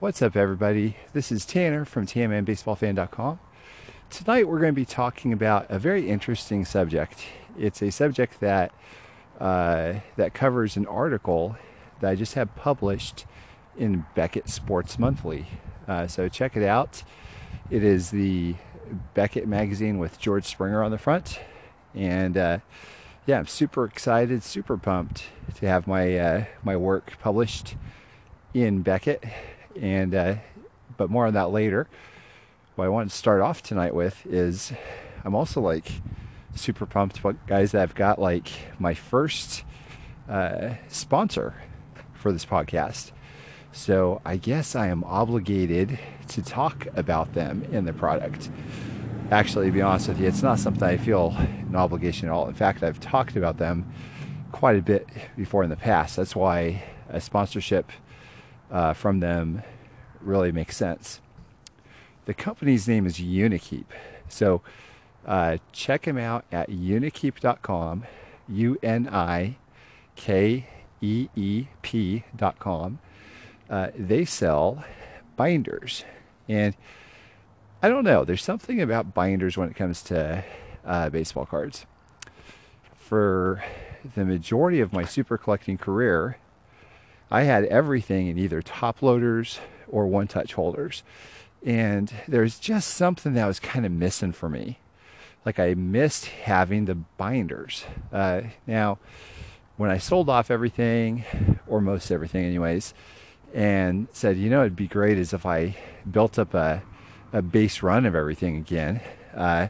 What's up, everybody? This is Tanner from TNMBaseballFan.com. Tonight, we're going to be talking about a very interesting subject. It's a subject that uh, that covers an article that I just had published in Beckett Sports Monthly. Uh, so check it out. It is the Beckett magazine with George Springer on the front, and uh, yeah, I'm super excited, super pumped to have my uh, my work published in Beckett and uh, but more on that later. What I want to start off tonight with is I'm also like super pumped guys that I've got like my first uh, sponsor for this podcast. So I guess I am obligated to talk about them in the product. Actually, to be honest with you, it's not something I feel an obligation at all. In fact, I've talked about them quite a bit before in the past. That's why a sponsorship uh, from them really makes sense. The company's name is Unikeep. So uh, check them out at unikeep.com, U N I K E E P.com. Uh, they sell binders. And I don't know, there's something about binders when it comes to uh, baseball cards. For the majority of my super collecting career, I had everything in either top loaders or one touch holders. And there's just something that was kind of missing for me. Like I missed having the binders. Uh, now, when I sold off everything, or most everything, anyways, and said, you know, it'd be great as if I built up a, a base run of everything again. Uh,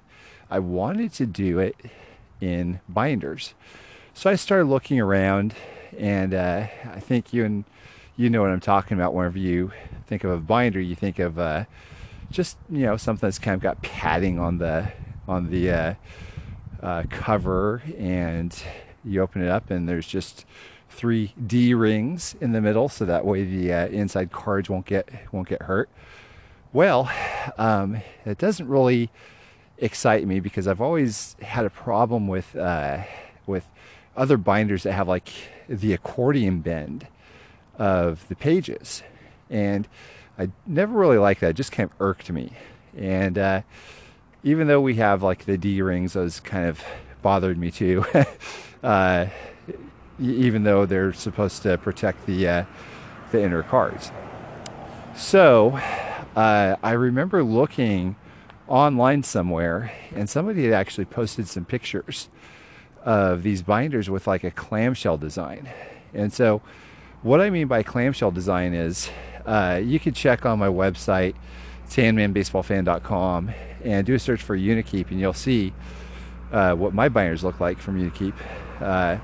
I wanted to do it in binders. So I started looking around and uh, I think you and you know what I'm talking about. Whenever you think of a binder, you think of uh, just you know something that's kind of got padding on the on the uh, uh cover, and you open it up, and there's just three D rings in the middle, so that way the uh, inside cards won't get won't get hurt. Well, um, it doesn't really excite me because I've always had a problem with uh, with other binders that have like the accordion bend of the pages. And I never really liked that. It just kind of irked me. And uh, even though we have like the D rings, those kind of bothered me too. uh, even though they're supposed to protect the uh, the inner cards. So uh, I remember looking online somewhere, and somebody had actually posted some pictures of these binders with like a clamshell design. And so, what I mean by clamshell design is uh, you can check on my website, tanmanbaseballfan.com, and do a search for Unikeep, and you'll see uh, what my binders look like from Unikeep. Uh,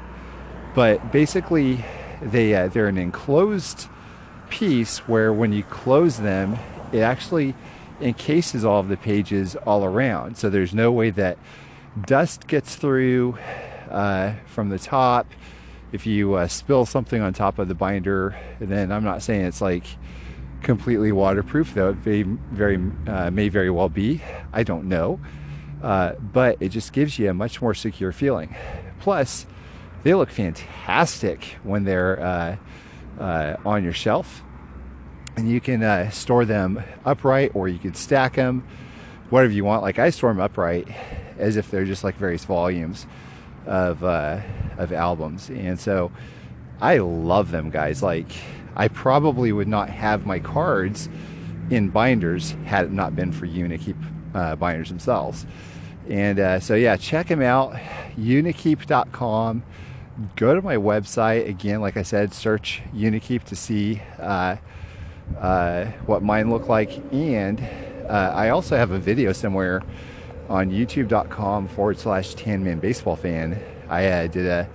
but basically, they uh, they're an enclosed piece where when you close them, it actually encases all of the pages all around. So there's no way that dust gets through uh, from the top. If you uh, spill something on top of the binder, then I'm not saying it's like completely waterproof, though it may very, uh, may very well be. I don't know. Uh, but it just gives you a much more secure feeling. Plus, they look fantastic when they're uh, uh, on your shelf. And you can store them upright or you can stack them, whatever you want. Like I store them upright as if they're just like various volumes of uh, of albums, and so I love them guys. Like I probably would not have my cards in binders had it not been for Unikeep uh, binders themselves. And uh, so yeah, check them out, unikeep.com. Go to my website again. Like I said, search Unikeep to see uh, uh, what mine look like, and uh, I also have a video somewhere on youtube.com forward slash Tanman Baseball Fan. I uh, did a,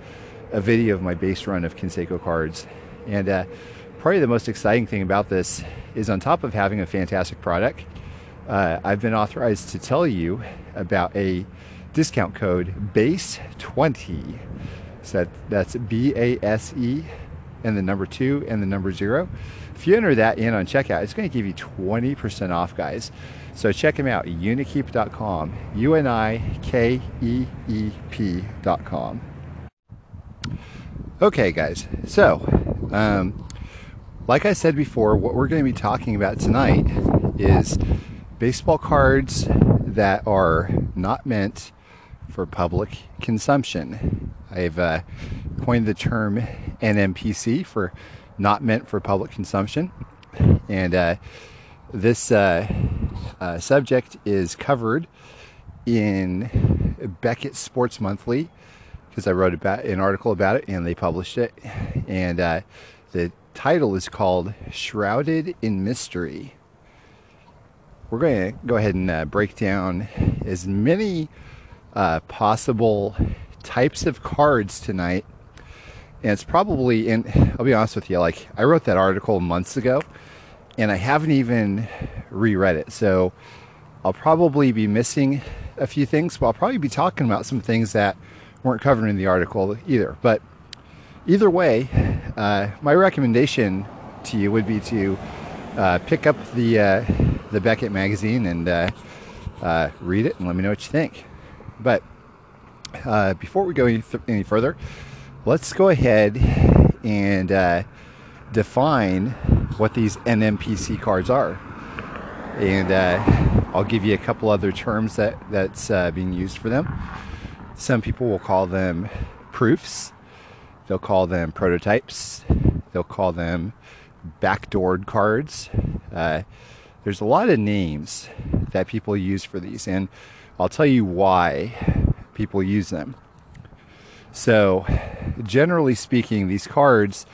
a video of my base run of Canseco cards. And uh, probably the most exciting thing about this is on top of having a fantastic product, uh, I've been authorized to tell you about a discount code BASE20. So that, that's B A S E and the number two and the number zero. If you enter that in on checkout, it's going to give you 20% off, guys. So check them out, unikeep.com, U N I K E E P.com. Okay, guys, so um, like I said before, what we're going to be talking about tonight is baseball cards that are not meant for public consumption. I've uh, coined the term NMPC for not meant for public consumption. And uh, this uh, uh, subject is covered in Beckett Sports Monthly because I wrote about an article about it and they published it. And uh, the title is called Shrouded in Mystery. We're going to go ahead and uh, break down as many uh, possible types of cards tonight. And it's probably, in, I'll be honest with you, like I wrote that article months ago and I haven't even reread it. So I'll probably be missing a few things, but I'll probably be talking about some things that weren't covered in the article either. But either way, uh, my recommendation to you would be to uh, pick up the uh, the Beckett magazine and uh, uh, read it and let me know what you think. But uh, before we go any, th- any, further, let's go ahead and define what these NMPC cards are. And I'll give you a couple other terms that that's being used for them. Some people will call them proofs. They'll call them prototypes. They'll call them backdoored cards. Uh, there's a lot of names that people use for these, and I'll tell you why people use them. So, generally speaking, these cards,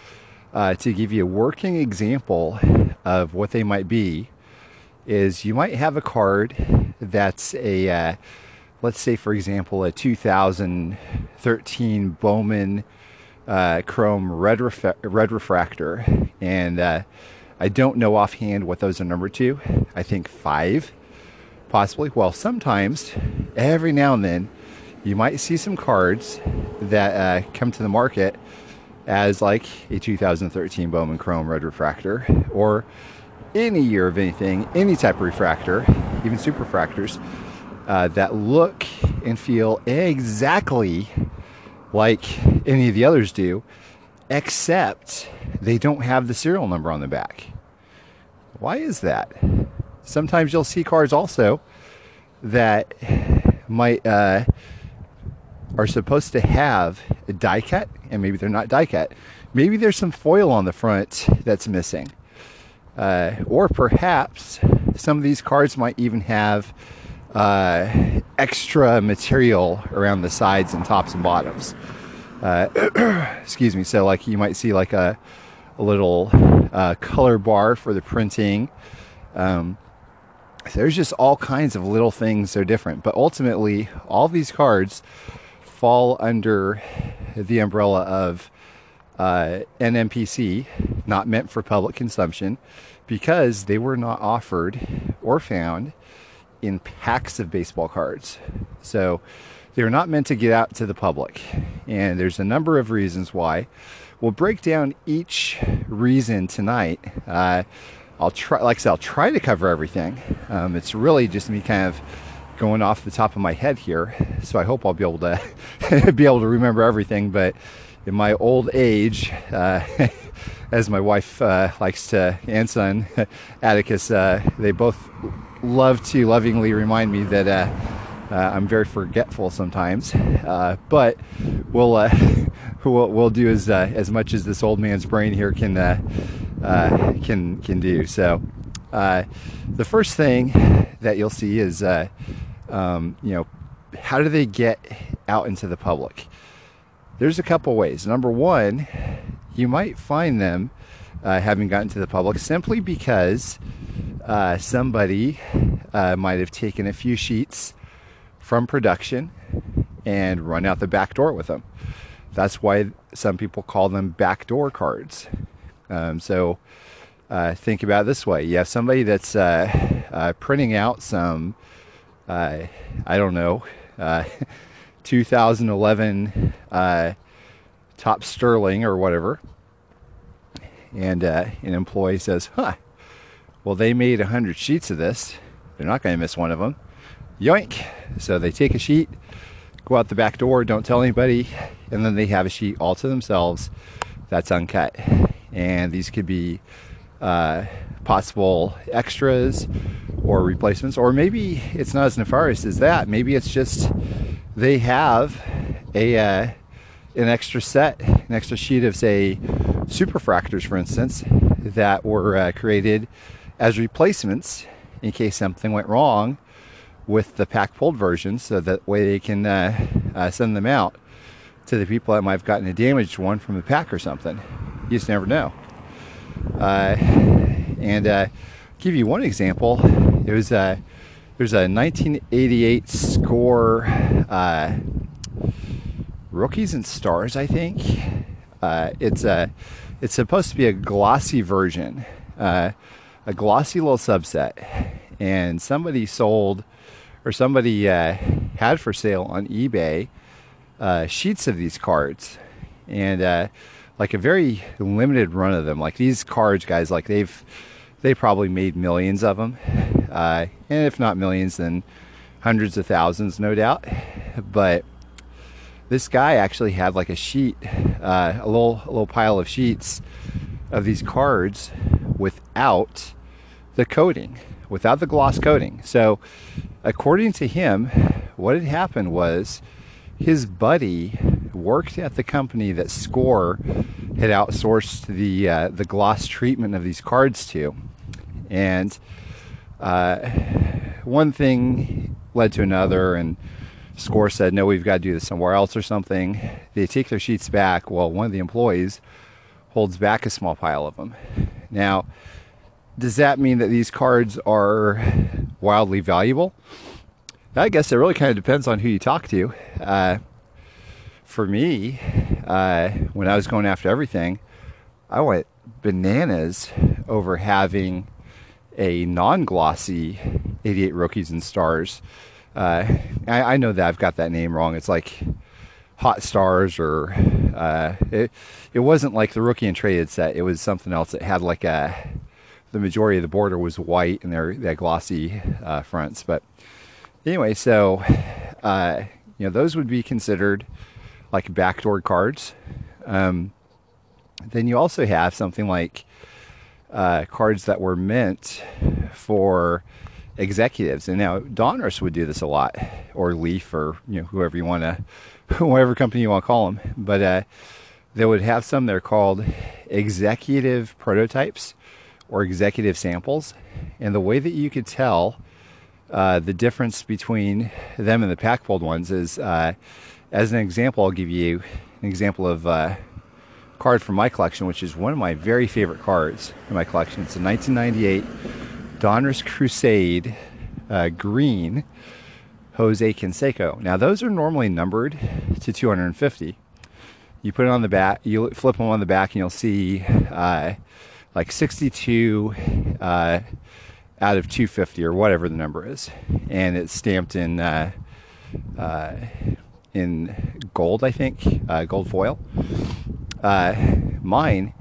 uh, to give you a working example of what they might be, is you might have a card that's a uh, let's say, for example, a 2013 Bowman uh, Chrome red, red refractor, and uh, I don't know offhand what those are numbered to. I think five, possibly. Well, sometimes, every now and then, you might see some cards that uh, come to the market as like a 2013 Bowman Chrome red refractor, or any year of anything, any type of refractor, even super refractors uh, that look and feel exactly like any of the others do, except they don't have the serial number on the back. Why is that? Sometimes you'll see cars also that might uh, are supposed to have a die cut, and maybe they're not die cut. Maybe there's some foil on the front that's missing, uh, or perhaps some of these cars might even have uh, extra material around the sides and tops and bottoms. Uh, excuse me. So, like you might see like a, a little uh, color bar for the printing. Um, there's just all kinds of little things that are different, but ultimately, all these cards fall under the umbrella of uh, NMPC, not meant for public consumption, because they were not offered or found in packs of baseball cards. So they're not meant to get out to the public. And there's a number of reasons why. We'll break down each reason tonight. Uh, I'll try, like I said, I'll try to cover everything. Um, it's really just me kind of going off the top of my head here. So I hope I'll be able to be able to remember everything. But in my old age, uh, as my wife uh, likes to, and son Atticus, uh, they both love to lovingly remind me that uh, uh, I'm very forgetful sometimes. Uh, but we'll, we'll we'll do as as much as this old man's brain here can uh, can can do. So the first thing that you'll see is um, you know how do they get out into the public? There's a couple ways. Number one, you might find them having gotten to the public simply because uh, somebody uh, might have taken a few sheets from production and run out the back door with them. That's why some people call them backdoor cards. Um, so uh, think about this way: you have somebody that's uh, uh, printing out some, uh, I don't know, 2011 Topps Sterling or whatever, and an employee says, "Huh." Well, they made 100 sheets of this. They're not going to miss one of them. Yoink! So they take a sheet, go out the back door, don't tell anybody, and then they have a sheet all to themselves that's uncut. And these could be uh, possible extras or replacements, or maybe it's not as nefarious as that. Maybe it's just they have a uh, an extra set, an extra sheet of say superfractors, for instance, that were uh, created as replacements in case something went wrong with the pack pulled version, so that way they can uh, uh, send them out to the people that might have gotten a damaged one from the pack or something. You just never know. Uh, and uh, give you one example. It was a there's a 1988 Score uh, rookies and stars, I think. Uh, it's a it's supposed to be a glossy version, uh, a glossy little subset, and somebody sold or somebody uh, had for sale on eBay uh, sheets of these cards, and uh, like a very limited run of them. Like these cards, guys, like they've they probably made millions of them, uh, and if not millions, then hundreds of thousands, no doubt. But this guy actually had like a sheet, uh, a little a little pile of sheets of these cards without the coating, without the gloss coating. So, according to him, what had happened was his buddy worked at the company that Score had outsourced the uh, the gloss treatment of these cards to, and uh, one thing led to another, and Score said, "No, we've got to do this somewhere else or something." They take their sheets back. Well, one of the employees holds back a small pile of them. Now, does that mean that these cards are wildly valuable? I guess it really kind of depends on who you talk to. Uh, for me, uh, when I was going after everything, I went bananas over having a non-glossy 88 rookies and stars. Uh, I, I, know that I've got that name wrong. It's like Hot Stars, or uh, it. It wasn't like the rookie and traded set. It was something else. It had like a the majority of the border was white and they're, they glossy uh, fronts, but anyway, so uh, you know those would be considered like backdoor cards. Um, then you also have something like uh, cards that were meant for executives, and now Donruss would do this a lot, or Leaf, or you know whoever you want to, whatever company you want to call them. But uh, they would have some they're called executive prototypes or executive samples, and the way that you could tell uh, the difference between them and the pack pulled ones is, uh, as an example, I'll give you an example of a uh, card from my collection, which is one of my very favorite cards in my collection. It's a 1998 Donruss Crusade uh, Green Jose Canseco. Now, those are normally numbered to 250. You put it on the back, you flip them on the back, and you'll see uh, like 62 uh, out of 250 or whatever the number is, and it's stamped in uh, uh, in gold, I think, uh, gold foil. Uh, mine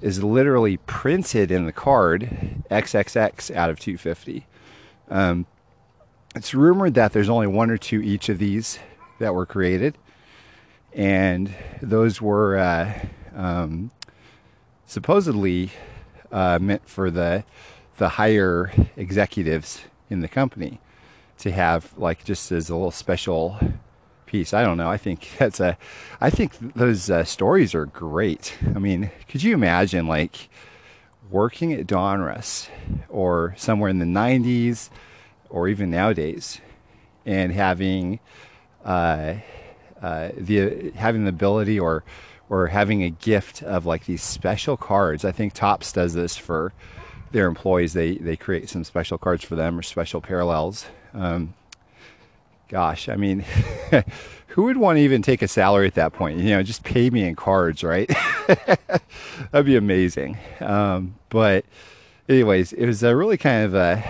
is literally printed in the card XXX out of 250. Um, it's rumored that there's only one or two each of these that were created, and those were uh, um, supposedly uh, meant for the the higher executives in the company to have like just as a little special piece. I don't know. I think that's a. I think those uh, stories are great. I mean, could you imagine like working at Donruss or somewhere in the '90s or even nowadays, and having uh, uh, the having the ability or or having a gift of like these special cards. I think Topps does this for their employees. They they create some special cards for them or special parallels. Um, gosh, I mean, who would want to even take a salary at that point? You know, just pay me in cards, right? That'd be amazing. Um, but, anyways, it was a really kind of a,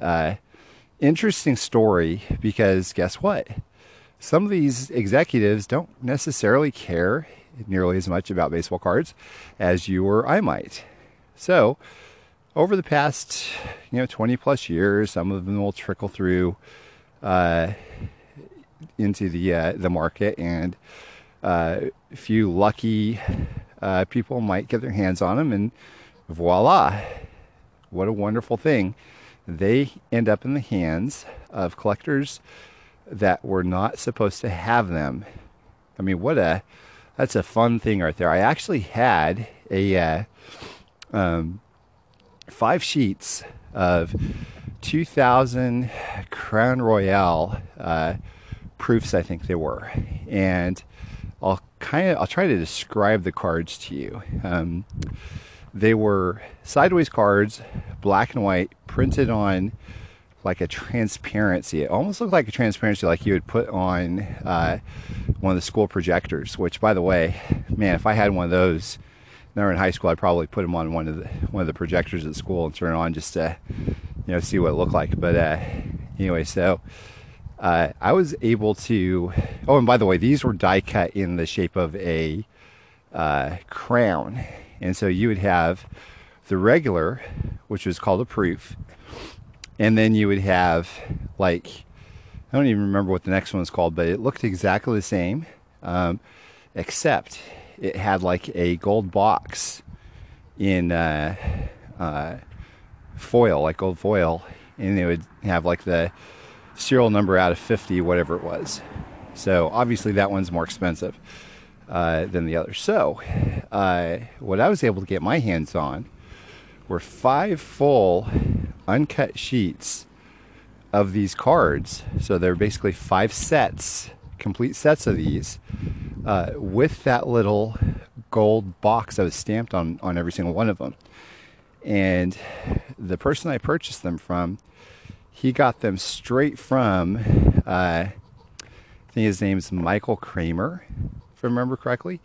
a interesting story because guess what? Some of these executives don't necessarily care nearly as much about baseball cards as you or I might. So, over the past, you know, 20 plus years, some of them will trickle through uh, into the uh, the market, and uh, a few lucky uh, people might get their hands on them, and voila, what a wonderful thing. They end up in the hands of collectors that were not supposed to have them. I mean, what a that's a fun thing right there. I actually had a uh, um, five sheets of 2000 Crown Royale uh, proofs, I think they were, and I'll kind of I'll try to describe the cards to you. Um, they were sideways cards, black and white, printed on like a transparency. It almost looked like a transparency like you would put on uh, one of the school projectors. Which, by the way, man, if I had one of those, now in high school, I'd probably put them on one of the one of the projectors at school and turn it on just to you know see what it looked like. But uh, anyway, so uh, I was able to. Oh, and by the way, these were die cut in the shape of a uh, crown, and so you would have the regular, which was called a proof, and then you would have like I don't even remember what the next one was called, but it looked exactly the same, um, except it had like a gold box in uh, uh, foil, like gold foil, and it would have like the serial number out of 50, whatever it was. So obviously that one's more expensive uh, than the other. So uh, what I was able to get my hands on were five full uncut sheets of these cards. So they're basically five sets, complete sets of these, uh, with that little gold box that was stamped on, on every single one of them. And the person I purchased them from he got them straight from, uh, I think his name's Michael Cramer, if I remember correctly.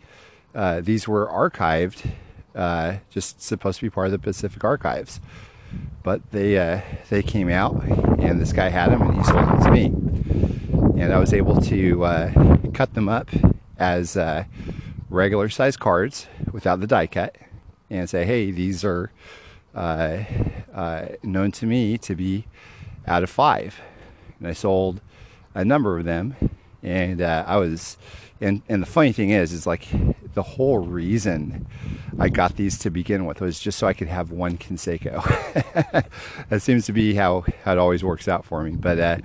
Uh, these were archived, uh, just supposed to be part of the Pacific Archives. But they uh, they came out, and this guy had them, and he sold them to me. And I was able to uh, cut them up as uh, regular size cards without the die cut, and say, hey, these are known to me to be out of five. And I sold a number of them. And uh, I was, and, and the funny thing is, is like the whole reason I got these to begin with was just so I could have one Canseco. that seems to be how, how it always works out for me. But uh,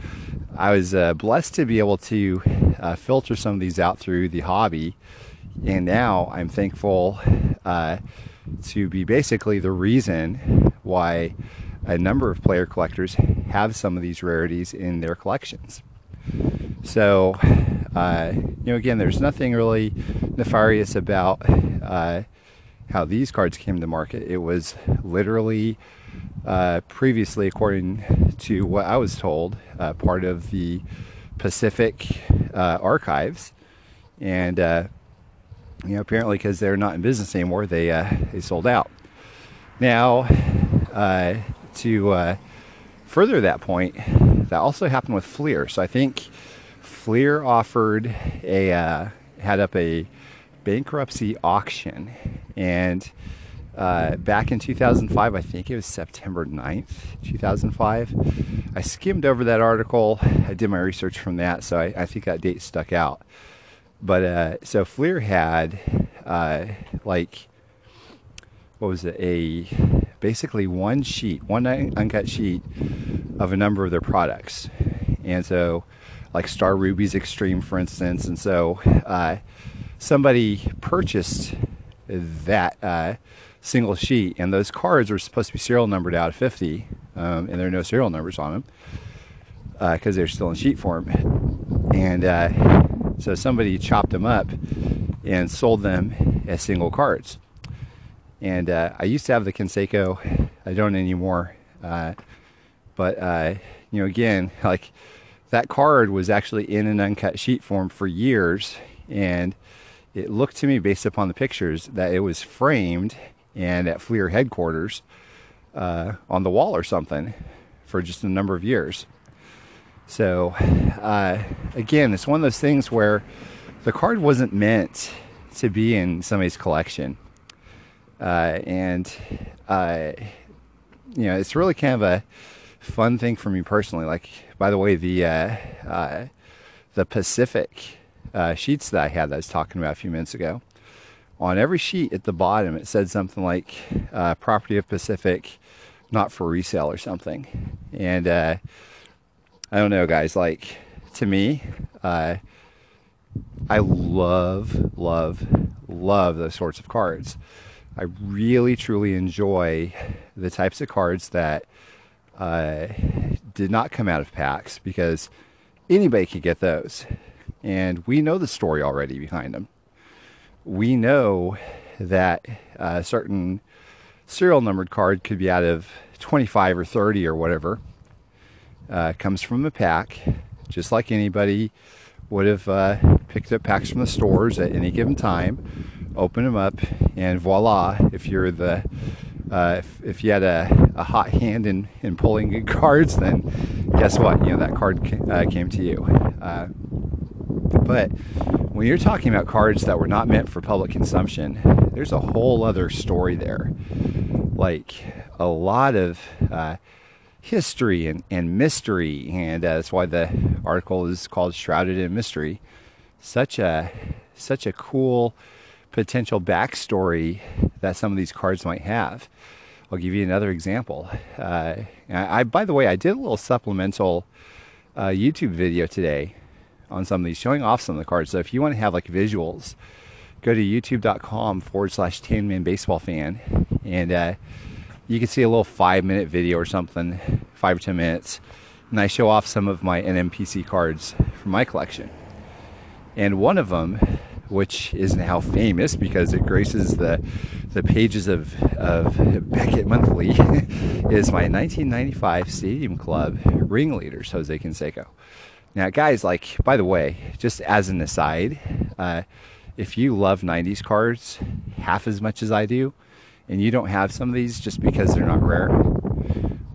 I was uh, blessed to be able to uh, filter some of these out through the hobby. And now I'm thankful uh, to be basically the reason why a number of player collectors have some of these rarities in their collections. So, uh, you know, again, there's nothing really nefarious about uh, how these cards came to market. It was literally uh, previously, according to what I was told, uh, part of the Pacific uh, archives, and uh, you know, apparently because they're not in business anymore, they they sold out. Now, to further that point, that also happened with Fleer. So I think Fleer offered a uh, had up a bankruptcy auction, and uh, back in 2005, I think it was September 9th, 2005. I skimmed over that article. I did my research from that, so I, I think that date stuck out. But uh, so Fleer had uh, like what was it a basically one sheet, one uncut sheet of a number of their products. And so, like Star Rubies Extreme, for instance. And so, uh, somebody purchased that uh, single sheet, and those cards were supposed to be serial numbered out of 50, um, and there are no serial numbers on them because uh, they're still in sheet form. And uh, so, somebody chopped them up and sold them as single cards. And uh, I used to have the Canseco. I don't anymore. Uh, but uh, you know, again, like that card was actually in an uncut sheet form for years, and it looked to me, based upon the pictures, that it was framed and at Fleer headquarters uh, on the wall or something for just a number of years. So, uh, again, it's one of those things where the card wasn't meant to be in somebody's collection. Uh, and uh, you know, it's really kind of a fun thing for me personally. Like, by the way, the uh, uh the Pacific uh, sheets that I had that I was talking about a few minutes ago. On every sheet at the bottom, it said something like uh, "Property of Pacific, not for resale or something. And uh, I don't know, guys. Like to me, I love, love, love those sorts of cards. I really, truly enjoy the types of cards that uh, did not come out of packs because anybody could get those. And we know the story already behind them. We know that a certain serial numbered card could be out of 25 or 30 or whatever. Uh, comes from a pack, just like anybody would have uh, picked up packs from the stores at any given time, open them up, and voila! If you're the uh, if, if you had a, a hot hand in, in pulling good cards, then guess what? You know that card came, uh, came to you. Uh, but when you're talking about cards that were not meant for public consumption, there's a whole other story there. Like a lot of uh, history and, and mystery, and uh, that's why the article is called "Shrouded in Mystery." Such a such a cool potential backstory that some of these cards might have. I'll give you another example. Uh, I, by the way, I did a little supplemental uh, YouTube video today on some of these, showing off some of the cards. So if you want to have like visuals, go to youtube.com forward slash Tan Man Baseball Fan, and uh, you can see a little five minute video or something, five or ten minutes, and I show off some of my NMPC cards from my collection. And one of them, which is now famous because it graces the the pages of, of Beckett Monthly, is my 1995 Stadium Club ringleaders, Jose Canseco. Now, guys, like, by the way, just as an aside, uh, if you love 90s cards half as much as I do, and you don't have some of these just because they're not rare,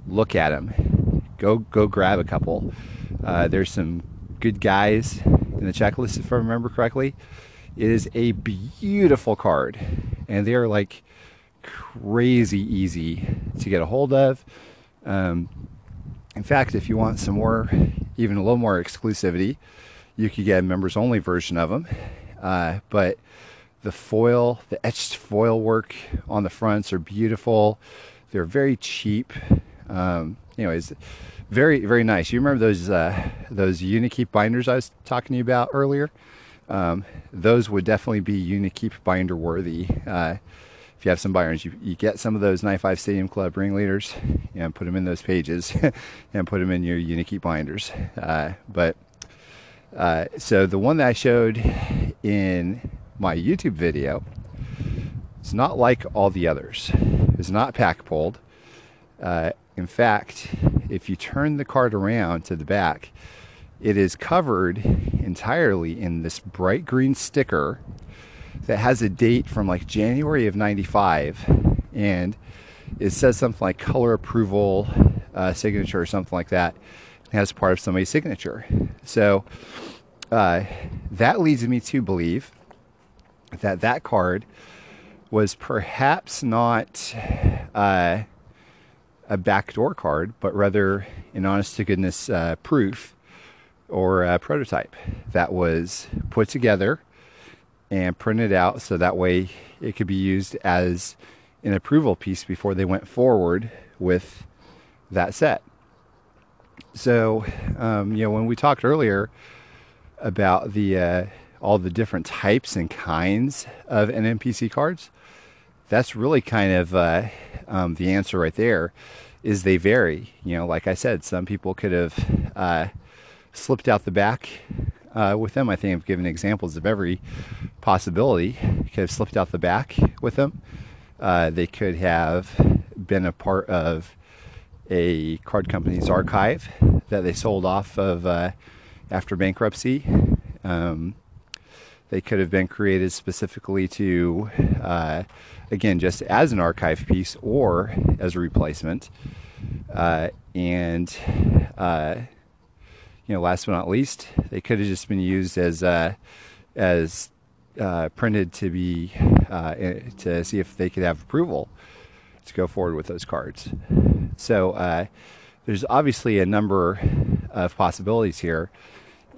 look at them. Go, go grab a couple. Uh, there's some good guys in the checklist, if I remember correctly. It is a beautiful card, and they are like crazy easy to get a hold of. Um, in fact, if you want some more, even a little more exclusivity, you could get a members only version of them. Uh, but the foil, the etched foil work on the fronts are beautiful. They're very cheap. Um, anyways, very very nice. You remember those uh, those Unikeep binders I was talking to you about earlier? Um, those would definitely be Unikeep binder worthy. Uh, if you have some buyers, you, you get some of those 95 Stadium Club ringleaders and put them in those pages and put them in your Unikeep binders. Uh, but uh, so the one that I showed in my YouTube video, it's not like all the others. It's not pack pulled. Uh, in fact, if you turn the card around to the back, it is covered entirely in this bright green sticker that has a date from like January of 95 and it says something like color approval uh, signature or something like that as part of somebody's signature. So uh, that leads me to believe that that card was perhaps not uh, a backdoor card, but rather an honest to goodness uh, proof or a prototype that was put together and printed out so that way it could be used as an approval piece before they went forward with that set. So, um, you know, when we talked earlier about the uh, all the different types and kinds of NMPC cards, that's really kind of uh, um, the answer right there. Is they vary. You know, like I said, some people could have uh, slipped out the back uh, with them. I think I've given examples of every possibility. Could have slipped out the back with them. Uh, they could have been a part of a card company's archive that they sold off of uh, after bankruptcy. Um, they could have been created specifically to, uh, again, just as an archive piece or as a replacement. Uh, and uh, you know, last but not least, they could have just been used as uh, as uh, printed to be uh, to see if they could have approval to go forward with those cards. So uh, there's obviously a number of possibilities here,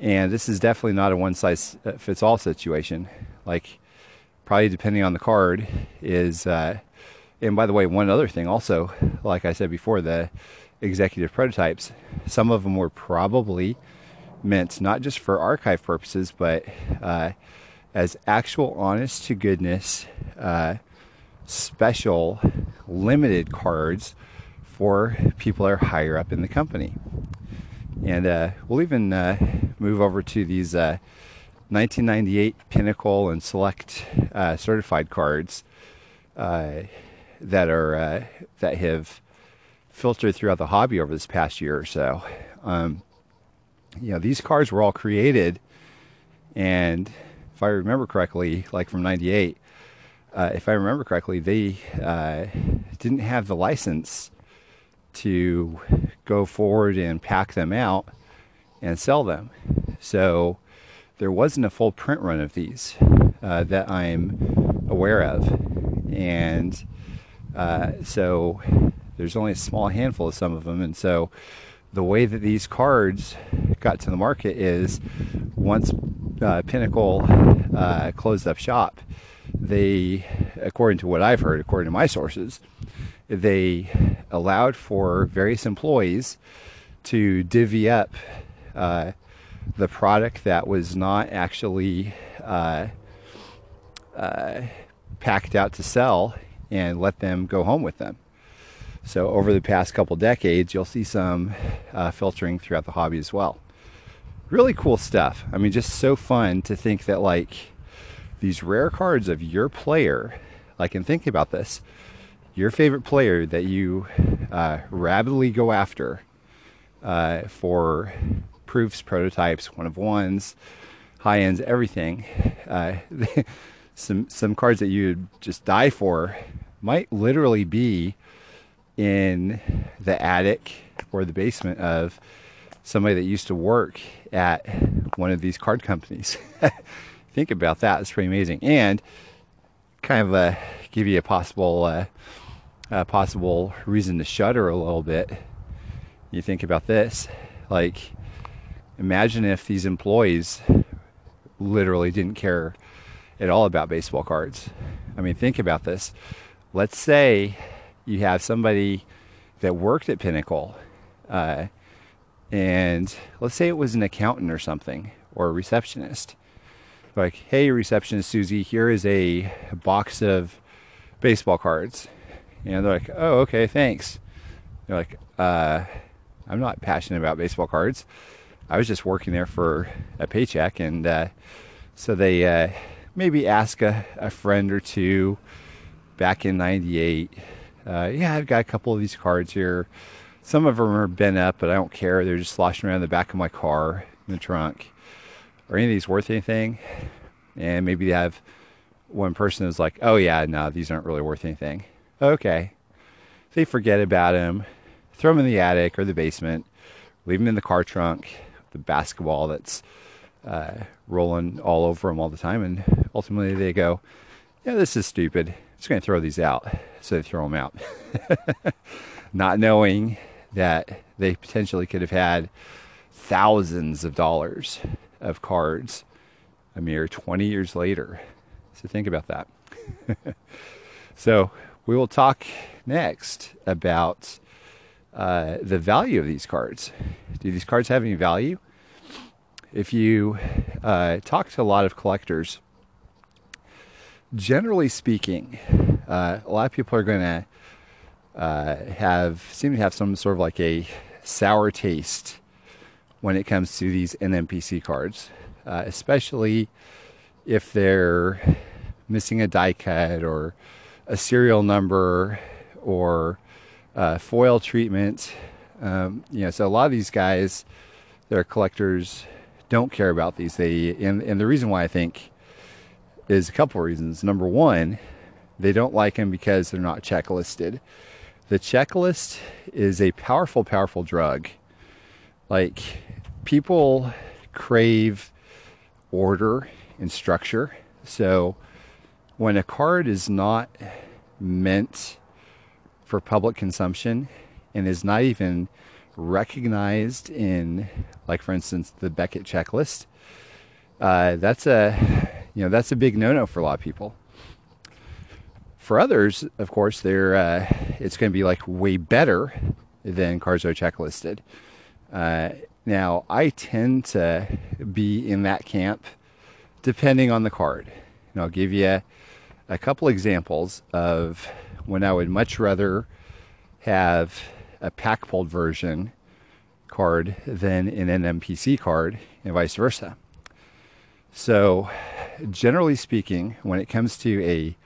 and this is definitely not a one size fits all situation. Like probably depending on the card is uh, and by the way, one other thing also, like I said before, the executive prototypes, some of them were probably meant not just for archive purposes, but uh, as actual honest to goodness, uh, special, limited cards for people that are higher up in the company. And uh, we'll even uh, move over to these 1998 uh, Pinnacle and Select uh, certified cards that are that have filtered throughout the hobby over this past year or so. Um, you know, these cars were all created, and if I remember correctly, like from '98, uh, if I remember correctly, they uh, didn't have the license to go forward and pack them out and sell them. So there wasn't a full print run of these uh, that I'm aware of, and uh, so there's only a small handful of some of them, and so the way that these cards got to the market is once uh, Pinnacle uh, closed up shop, they, according to what I've heard, according to my sources, they allowed for various employees to divvy up uh, the product that was not actually uh, uh, packed out to sell and let them go home with them. So over the past couple decades, you'll see some uh, filtering throughout the hobby as well. Really cool stuff. I mean, just so fun to think that like these rare cards of your player, like, and think about this, your favorite player that you uh, rapidly go after uh, for proofs, prototypes, one of ones, high ends, everything. Uh, some some cards that you'd just die for might literally be in the attic or the basement of somebody that used to work at one of these card companies. Think about that; it's pretty amazing, and kind of uh, give you a possible uh, a possible reason to shudder a little bit. You think about this, like imagine if these employees literally didn't care at all about baseball cards. I mean, think about this. Let's say you have somebody that worked at Pinnacle, uh, and let's say it was an accountant or something, or a receptionist. Like, hey, receptionist Susie, here is a box of baseball cards. And they're like, oh, okay, thanks. They're like, uh, I'm not passionate about baseball cards. I was just working there for a paycheck. And uh, so they uh, maybe ask a, a friend or two back in 98 uh, yeah, I've got a couple of these cards here. Some of them are bent up, but I don't care. They're just sloshing around the back of my car in the trunk. Are any of these worth anything? And maybe they have one person is like, oh, yeah, no, these aren't really worth anything. Okay. They forget about them, throw them in the attic or the basement, leave them in the car trunk, the basketball that's uh, rolling all over them all the time. And ultimately they go, yeah, this is stupid just going to throw these out. So they throw them out. Not knowing that they potentially could have had thousands of dollars of cards a mere 20 years later. So think about that. so we will talk next about uh, the value of these cards. Do these cards have any value? If you uh, talk to a lot of collectors, generally speaking, uh, a lot of people are going to uh, have seem to have some sort of like a sour taste when it comes to these NMPC cards, uh, especially if they're missing a die cut or a serial number or uh, foil treatment. Um, you know, so a lot of these guys are collectors don't care about these. They and, and the reason why I think is a couple reasons. Number one, they don't like them because they're not checklisted. The checklist is a powerful, powerful drug. Like people crave order and structure. So when a card is not meant for public consumption and is not even recognized in, like for instance, the Beckett checklist, uh, that's a you know, that's a big no no for a lot of people. For others, of course, they're uh, it's going to be like way better than are checklisted. Uh, now, I tend to be in that camp depending on the card. And I'll give you a couple examples of when I would much rather have a pack pulled version card than an NMPC card, and vice versa. So, generally speaking, when it comes to a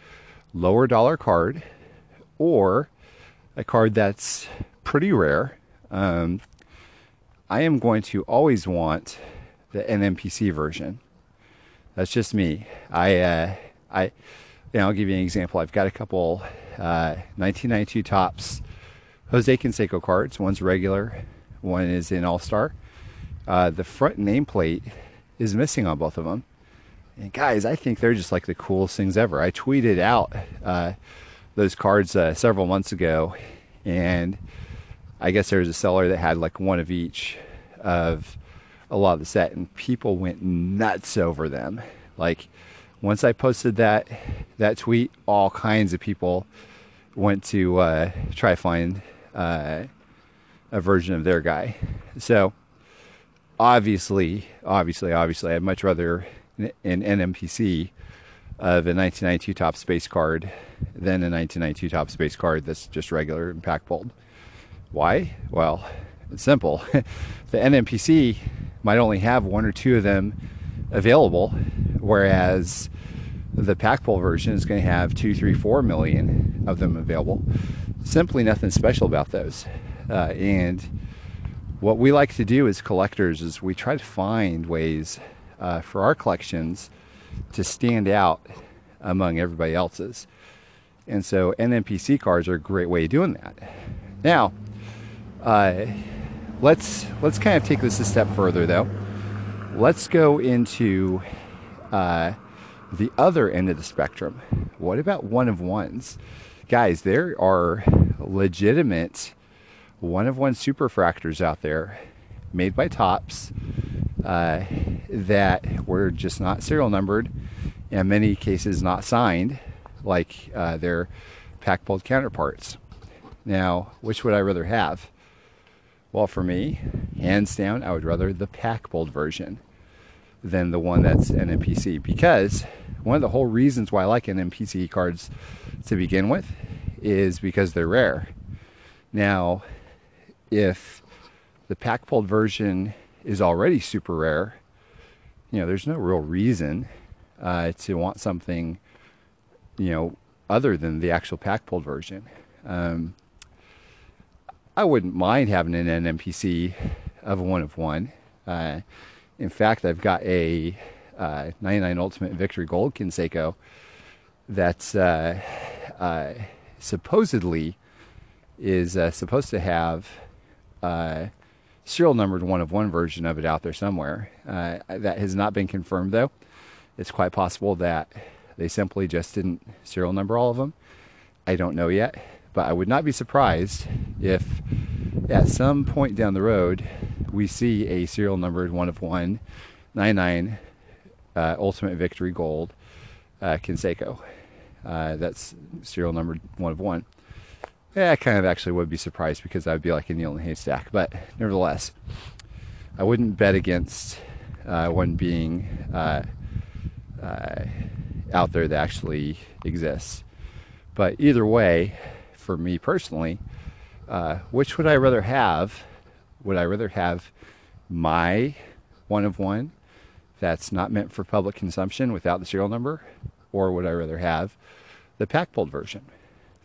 lower dollar card or a card that's pretty rare, um, I am going to always want the NMPC version. That's just me. I, uh, I, know, I'll give you an example. I've got a couple uh, 1992 Topps Jose Canseco cards. One's regular, one is in All Star. Uh, the front nameplate is missing on both of them. And guys, I think they're just like the coolest things ever. I tweeted out uh, those cards uh, several months ago, and I guess there was a seller that had like one of each of a lot of the set, and people went nuts over them. Like once I posted that that tweet, all kinds of people went to uh, try find uh, a version of their guy. So obviously, obviously, obviously, I'd much rather an NMPC of a 1992 Topps base card than a 1992 Topps base card that's just regular and pack pulled. Why? Well, it's simple. the NMPC might only have one or two of them available, whereas the pack pull version is going to have two, three, four million of them available. Simply nothing special about those. Uh, and what we like to do as collectors is we try to find ways uh, for our collections to stand out among everybody else's. And so NMPC cards are a great way of doing that. Now, uh, let's let's kind of take this a step further, though. Let's go into uh, the other end of the spectrum. What about one of ones, guys? There are legitimate one of one superfractors out there, made by Topps, uh, that were just not serial numbered, and in many cases not signed, like uh, their pack pulled counterparts. Now, which would I rather have? Well, for me, hands down, I would rather the pack pulled version than the one that's NMPC because one of the whole reasons why I like NMPC cards to begin with is because they're rare. Now, if the pack pulled version is already super rare, you know, there's no real reason uh, to want something, you know, other than the actual pack pulled version. Um, I wouldn't mind having an NMPC of one of one. Uh, in fact, I've got a uh, 99 Ultimate Victory Gold Canseco that's uh, uh, supposedly is uh, supposed to have uh, serial numbered one of one version of it out there somewhere. Uh, that has not been confirmed though. It's quite possible that they simply just didn't serial number all of them. I don't know yet, but I would not be surprised if at some point down the road we see a serial numbered one of one 99 uh, Ultimate Victory Gold uh, Canseco. Uh, that's serial numbered one of one. Yeah, I kind of actually would be surprised because I'd be like in a haystack. But nevertheless, I wouldn't bet against uh, one being uh, uh, out there that actually exists. But either way, for me personally, uh, which would I rather have? Would I rather have my one of one that's not meant for public consumption without the serial number? Or would I rather have the pack pulled version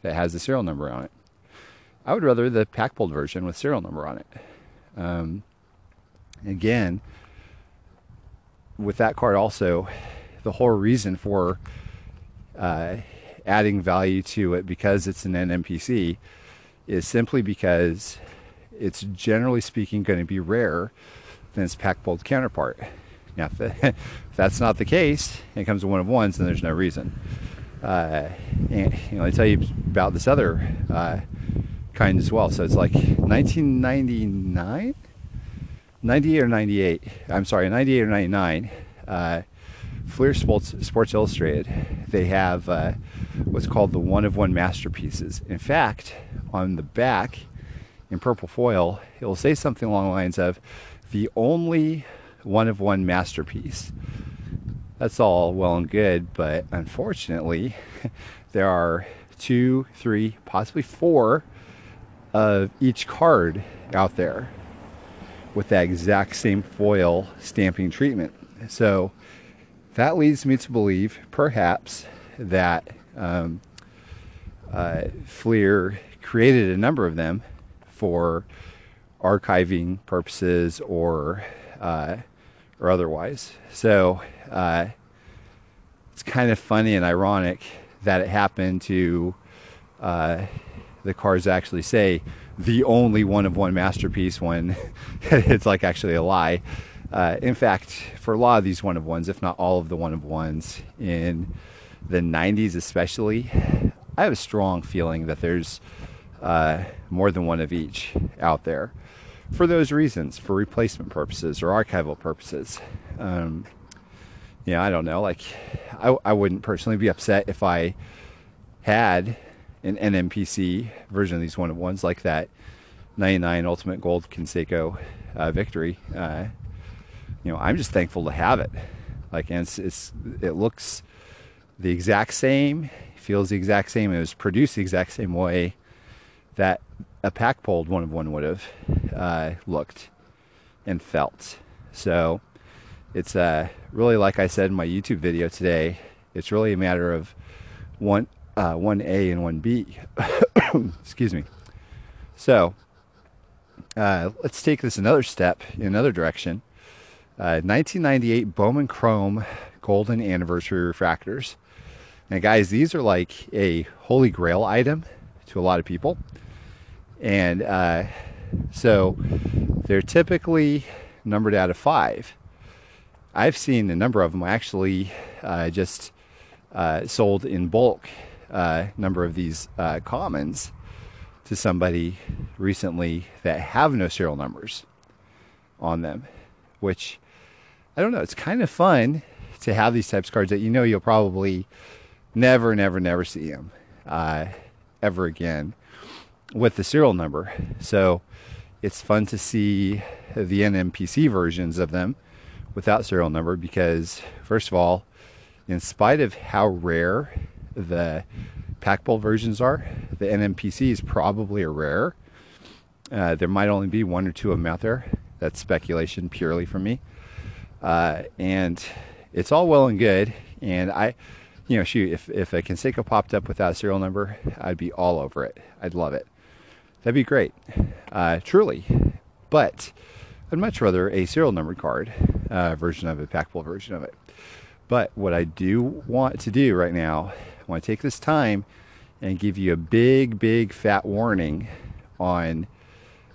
that has the serial number on it? I would rather the pack pulled version with serial number on it. Um, again, with that card, also, the whole reason for uh, adding value to it because it's an NMPC is simply because it's generally speaking going to be rarer than its pack pulled counterpart. Now, if, if, that's not the case, it comes to one of ones, then there's no reason. Uh, and you know, I tell you about this other uh, kind as well. So it's like 1999, 98 or 98. I'm sorry, 98 or 99. Uh, Fleer Sports, Sports Illustrated. They have uh, what's called the one of one masterpieces. In fact, on the back in purple foil, it will say something along the lines of the only one of one masterpiece. That's all well and good, but unfortunately, there are two, three, possibly four of each card out there with that exact same foil stamping treatment. So that leads me to believe, perhaps, that um, uh, Fleer created a number of them for archiving purposes or uh, or otherwise. So uh, it's kind of funny and ironic that it happened to uh, the cards actually say the only one of one masterpiece when it's like actually a lie. Uh, in fact, for a lot of these one of ones, if not all of the one of ones in the 90s, especially, I have a strong feeling that there's uh, more than one of each out there for those reasons, for replacement purposes or archival purposes. Um, yeah, I don't know. Like, I, I wouldn't personally be upset if I had an NMPC version of these one of ones like that 99 Ultimate Gold Canseco uh, victory. Uh, you know, I'm just thankful to have it. Like, and it's, it's, it looks the exact same, feels the exact same. It was produced the exact same way that a pack pulled one of one would have uh, looked and felt. So it's uh, really like I said in my YouTube video today. It's really a matter of one uh, one A and one B. Excuse me. So uh, let's take this another step in another direction. 1998 uh, Bowman Chrome Golden Anniversary Refractors. Now, guys, these are like a holy grail item to a lot of people. And uh, so they're typically numbered out of five. I've seen a number of them actually uh, just uh, sold in bulk, uh, number of these uh, commons to somebody recently that have no serial numbers on them, which I don't know. It's kind of fun to have these types of cards that you know you'll probably never, never, never see them uh, ever again with the serial number. So it's fun to see the NMPC versions of them without serial number because, first of all, in spite of how rare the pack pull versions are, the NMPCs probably are rare. Uh, there might only be one or two of them out there. That's speculation purely from me. Uh, and it's all well and good. And I, you know, shoot, if, if a Canseco popped up without a serial number, I'd be all over it. I'd love it. That'd be great, uh, truly. But I'd much rather a serial numbered card uh, version of it, pack pull version of it. But what I do want to do right now, I want to take this time and give you a big, big fat warning on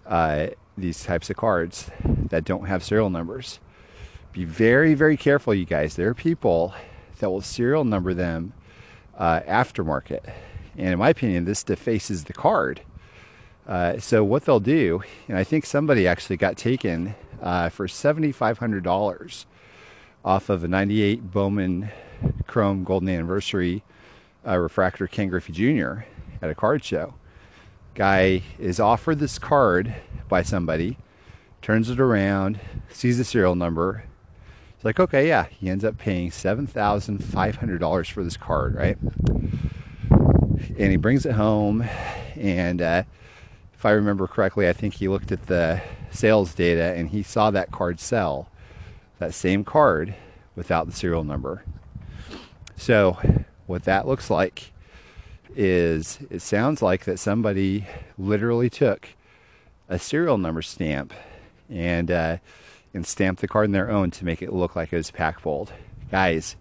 uh, these types of cards that don't have serial numbers. Be very, very careful, you guys. There are people that will serial number them uh, aftermarket. And in my opinion, this defaces the card. Uh, so what they'll do, and I think somebody actually got taken uh, for $7,500 off of a 98 Bowman Chrome Golden Anniversary uh, refractor Ken Griffey Jr. at a card show. Guy is offered this card by somebody, turns it around, sees the serial number. It's like, okay, yeah, he ends up paying $7,500 for this card, right? And he brings it home and uh, if I remember correctly, I think he looked at the sales data and he saw that card sell, that same card without the serial number. So, what that looks like is it sounds like that somebody literally took a serial number stamp and uh, and stamped the card in their own to make it look like it was pack pulled. Guys,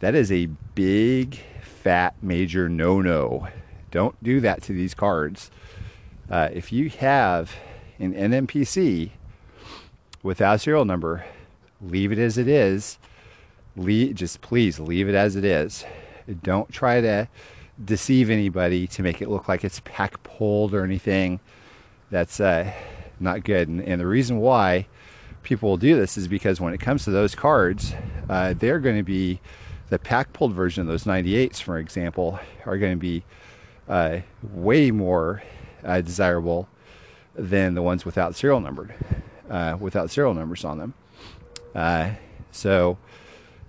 that is a big, fat, major no no. Don't do that to these cards. Uh, if you have an NMPC without serial number, leave it as it is. Just please leave it as it is. Don't try to deceive anybody to make it look like it's pack pulled or anything. That's uh, not good. And, and, the reason why people will do this is because when it comes to those cards, uh, they're going to be the pack pulled version of those 98s, for example, are going to be uh, way more uh, desirable than the ones without serial numbered, uh, without serial numbers on them. Uh, so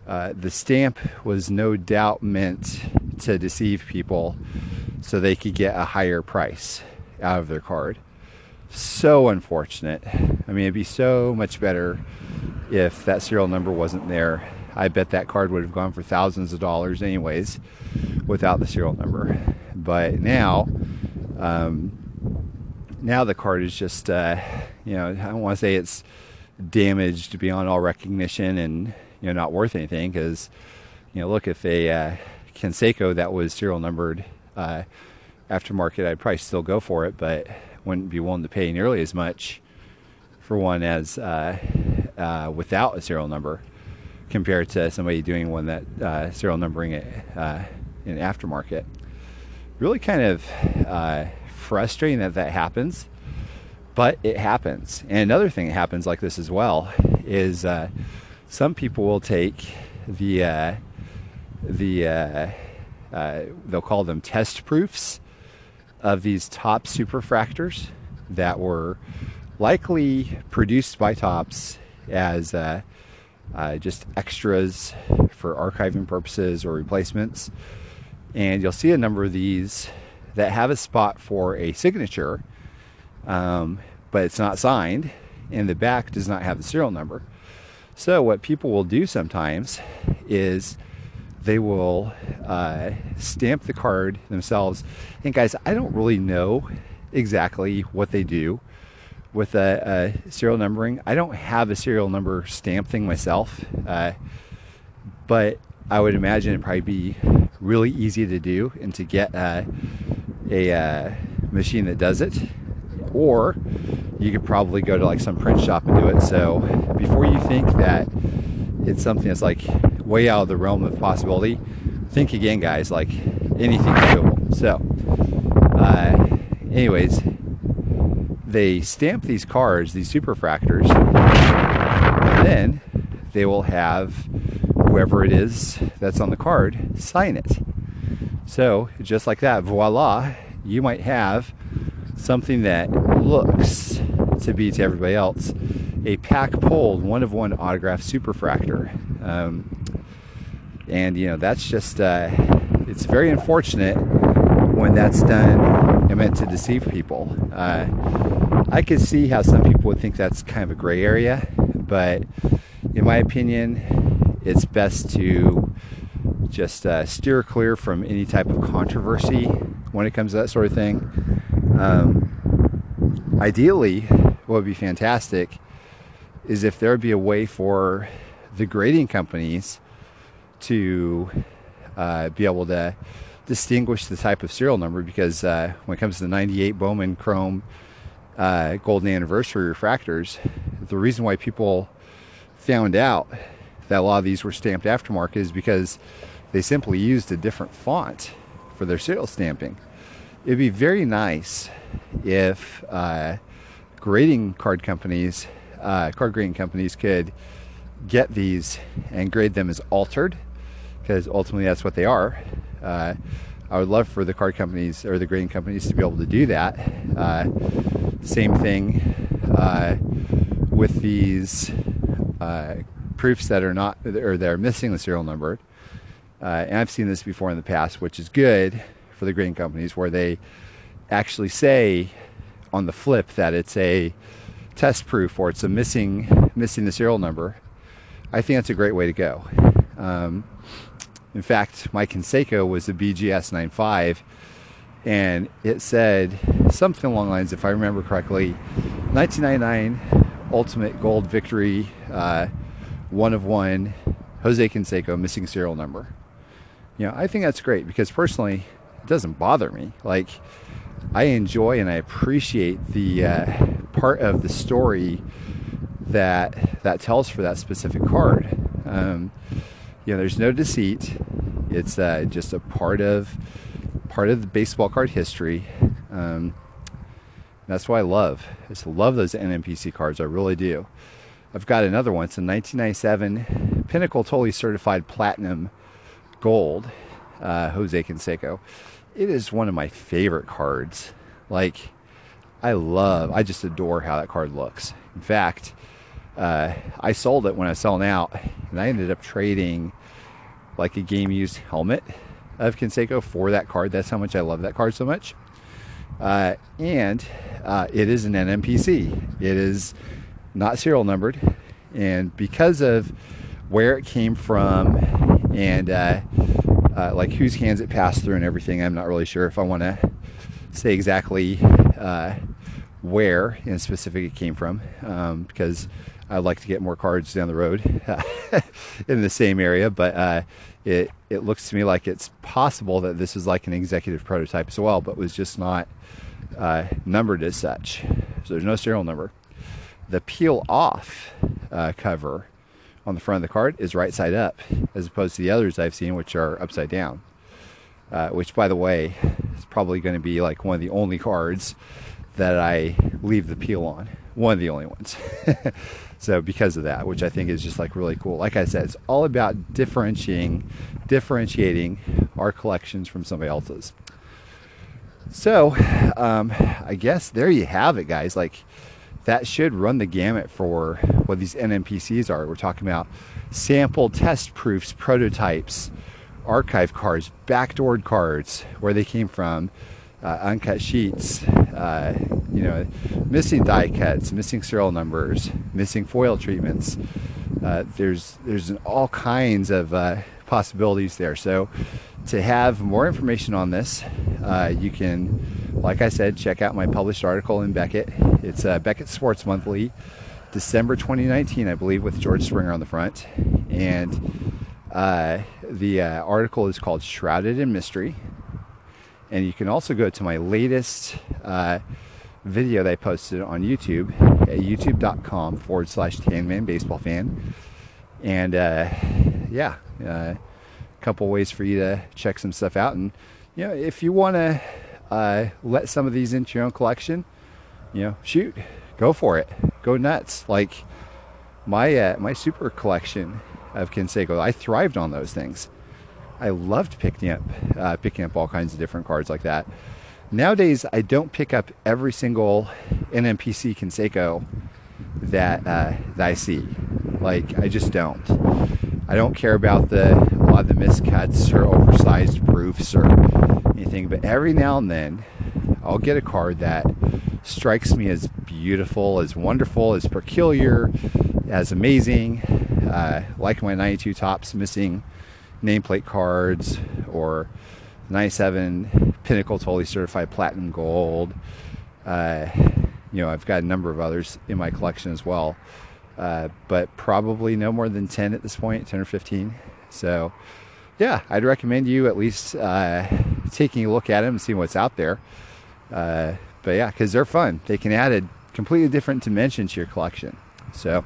uh, the stamp was no doubt meant to deceive people so they could get a higher price out of their card. So unfortunate. I mean, it'd be so much better if that serial number wasn't there. I bet that card would have gone for thousands of dollars, anyways, without the serial number. But now, um, now the card is just, uh, you know, I don't want to say it's damaged beyond all recognition and you know not worth anything because, you know, look if a uh, Canseco that was serial numbered uh, aftermarket, I'd probably still go for it, but wouldn't be willing to pay nearly as much for one as uh, uh, without a serial number compared to somebody doing one that uh, serial numbering it uh, in aftermarket. Really kind of frustrating that that happens, but it happens. And another thing that happens like this as well is uh, some people will take the the they'll call them test proofs of these Topps superfractors that were likely produced by Topps as uh, uh, just extras for archiving purposes or replacements. And you'll see a number of these that have a spot for a signature, um, but it's not signed, and the back does not have the serial number. So, what people will do sometimes is they will uh, stamp the card themselves. And guys, I don't really know exactly what they do with a, a serial numbering. I don't have a serial number stamp thing myself, uh, but I would imagine it'd probably be really easy to do and to get uh, a uh, machine that does it. Or you could probably go to like some print shop and do it. So before you think that it's something that's like way out of the realm of possibility, think again, guys. Like anything's doable. So, uh, anyways, they stamp these cards, these superfractors, and then they will have whoever it is that's on the card sign it. So, just like that, voila, you might have something that looks to be to everybody else a pack pulled one of one autograph superfractor. Um, and you know that's just uh, it's very unfortunate when that's done and meant to deceive people. Uh, I could see how some people would think that's kind of a gray area, but in my opinion, it's best to just uh, steer clear from any type of controversy when it comes to that sort of thing. Um, ideally, what would be fantastic is if there would be a way for the grading companies to uh, be able to distinguish the type of serial number because uh, when it comes to the 98 Bowman Chrome uh, Golden Anniversary refractors, the reason why people found out that a lot of these were stamped aftermarket is because they simply used a different font for their serial stamping. It'd be very nice if uh, grading card companies, uh, card grading companies could get these and grade them as altered because ultimately that's what they are. Uh, I would love for the card companies or the grading companies to be able to do that. Uh, same thing uh, with these uh, proofs that are not or that are missing the serial number. Uh, and I've seen this before in the past, which is good for the grading companies, where they actually say on the flip that it's a test proof or it's a missing missing the serial number. I think that's a great way to go. Um, in fact, my Canseco was a BGS 95, and it said something along the lines, if I remember correctly, 1999 Ultimate Gold Victory, uh, one of one, Jose Canseco, missing serial number. You know, I think that's great because personally, it doesn't bother me. Like, I enjoy and I appreciate the uh, part of the story that that tells for that specific card. Um, you know, there's no deceit. It's uh, just a part of part of the baseball card history. Um, that's why I love. I just love those NMPC cards. I really do. I've got another one. It's a 1997 Pinnacle Totally Certified Platinum Gold, uh, Jose Canseco. It is one of my favorite cards. Like, I love, I just adore how that card looks. In fact, uh, I sold it when I was selling out, and I ended up trading like a game used helmet of Canseco for that card. That's how much I love that card so much. Uh, and uh, it is an NMPC. It is not serial numbered, and because of where it came from and uh, uh, like whose hands it passed through and everything, I'm not really sure if I want to say exactly uh, where in specific it came from um, because I'd like to get more cards down the road in the same area, but uh, it it looks to me like it's possible that this is like an executive prototype as well, but was just not uh, numbered as such. So there's no serial number. The peel off uh, cover on the front of the card is right side up, as opposed to the others I've seen, which are upside down. Uh, which, by the way, is probably going to be like one of the only cards that I leave the peel on. One of the only ones. so because of that, which I think is just like really cool. Like I said, it's all about differentiating, differentiating our collections from somebody else's. So, um, I guess there you have it, guys. Like that should run the gamut for what these NMPCs are. We're talking about sample test proofs, prototypes, archive cards, backdoored cards, where they came from, uh, uncut sheets, uh, you know, missing die cuts, missing serial numbers, missing foil treatments. Uh, there's there's all kinds of uh, possibilities there. So to have more information on this, uh, you can, like I said, check out my published article in Beckett. It's uh, Beckett Sports Monthly, December 2019, I believe, with George Springer on the front. And uh, the uh, article is called Shrouded in Mystery. And you can also go to my latest uh, video that I posted on YouTube at youtube.com forward slash Tanman Baseball Fan. And uh, yeah, a couple ways for you to check some stuff out. And, you know, if you want to uh, let some of these into your own collection, you know, shoot, go for it. Go nuts. Like my, uh, my super collection of Canseco, I thrived on those things. I loved picking up, uh, picking up all kinds of different cards like that. Nowadays, I don't pick up every single NMPC Canseco that uh, that I see. Like I just don't. I don't care about the a lot of the miscuts or oversized proofs or anything. But every now and then, I'll get a card that strikes me as beautiful, as wonderful, as peculiar, as amazing. Uh, like my 92 Topps missing nameplate cards or 97 Pinnacle Totally Certified Platinum Gold. Uh, you know, I've got a number of others in my collection as well, uh, but probably no more than 10 at this point, 10 or 15. So, yeah, I'd recommend you at least uh, taking a look at them and seeing what's out there. Uh, but yeah, because they're fun. They can add a completely different dimension to your collection. So,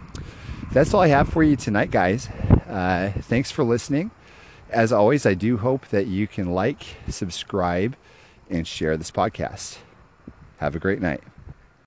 that's all I have for you tonight, guys. Uh, thanks for listening. As always, I do hope that you can like, subscribe, and share this podcast. Have a great night.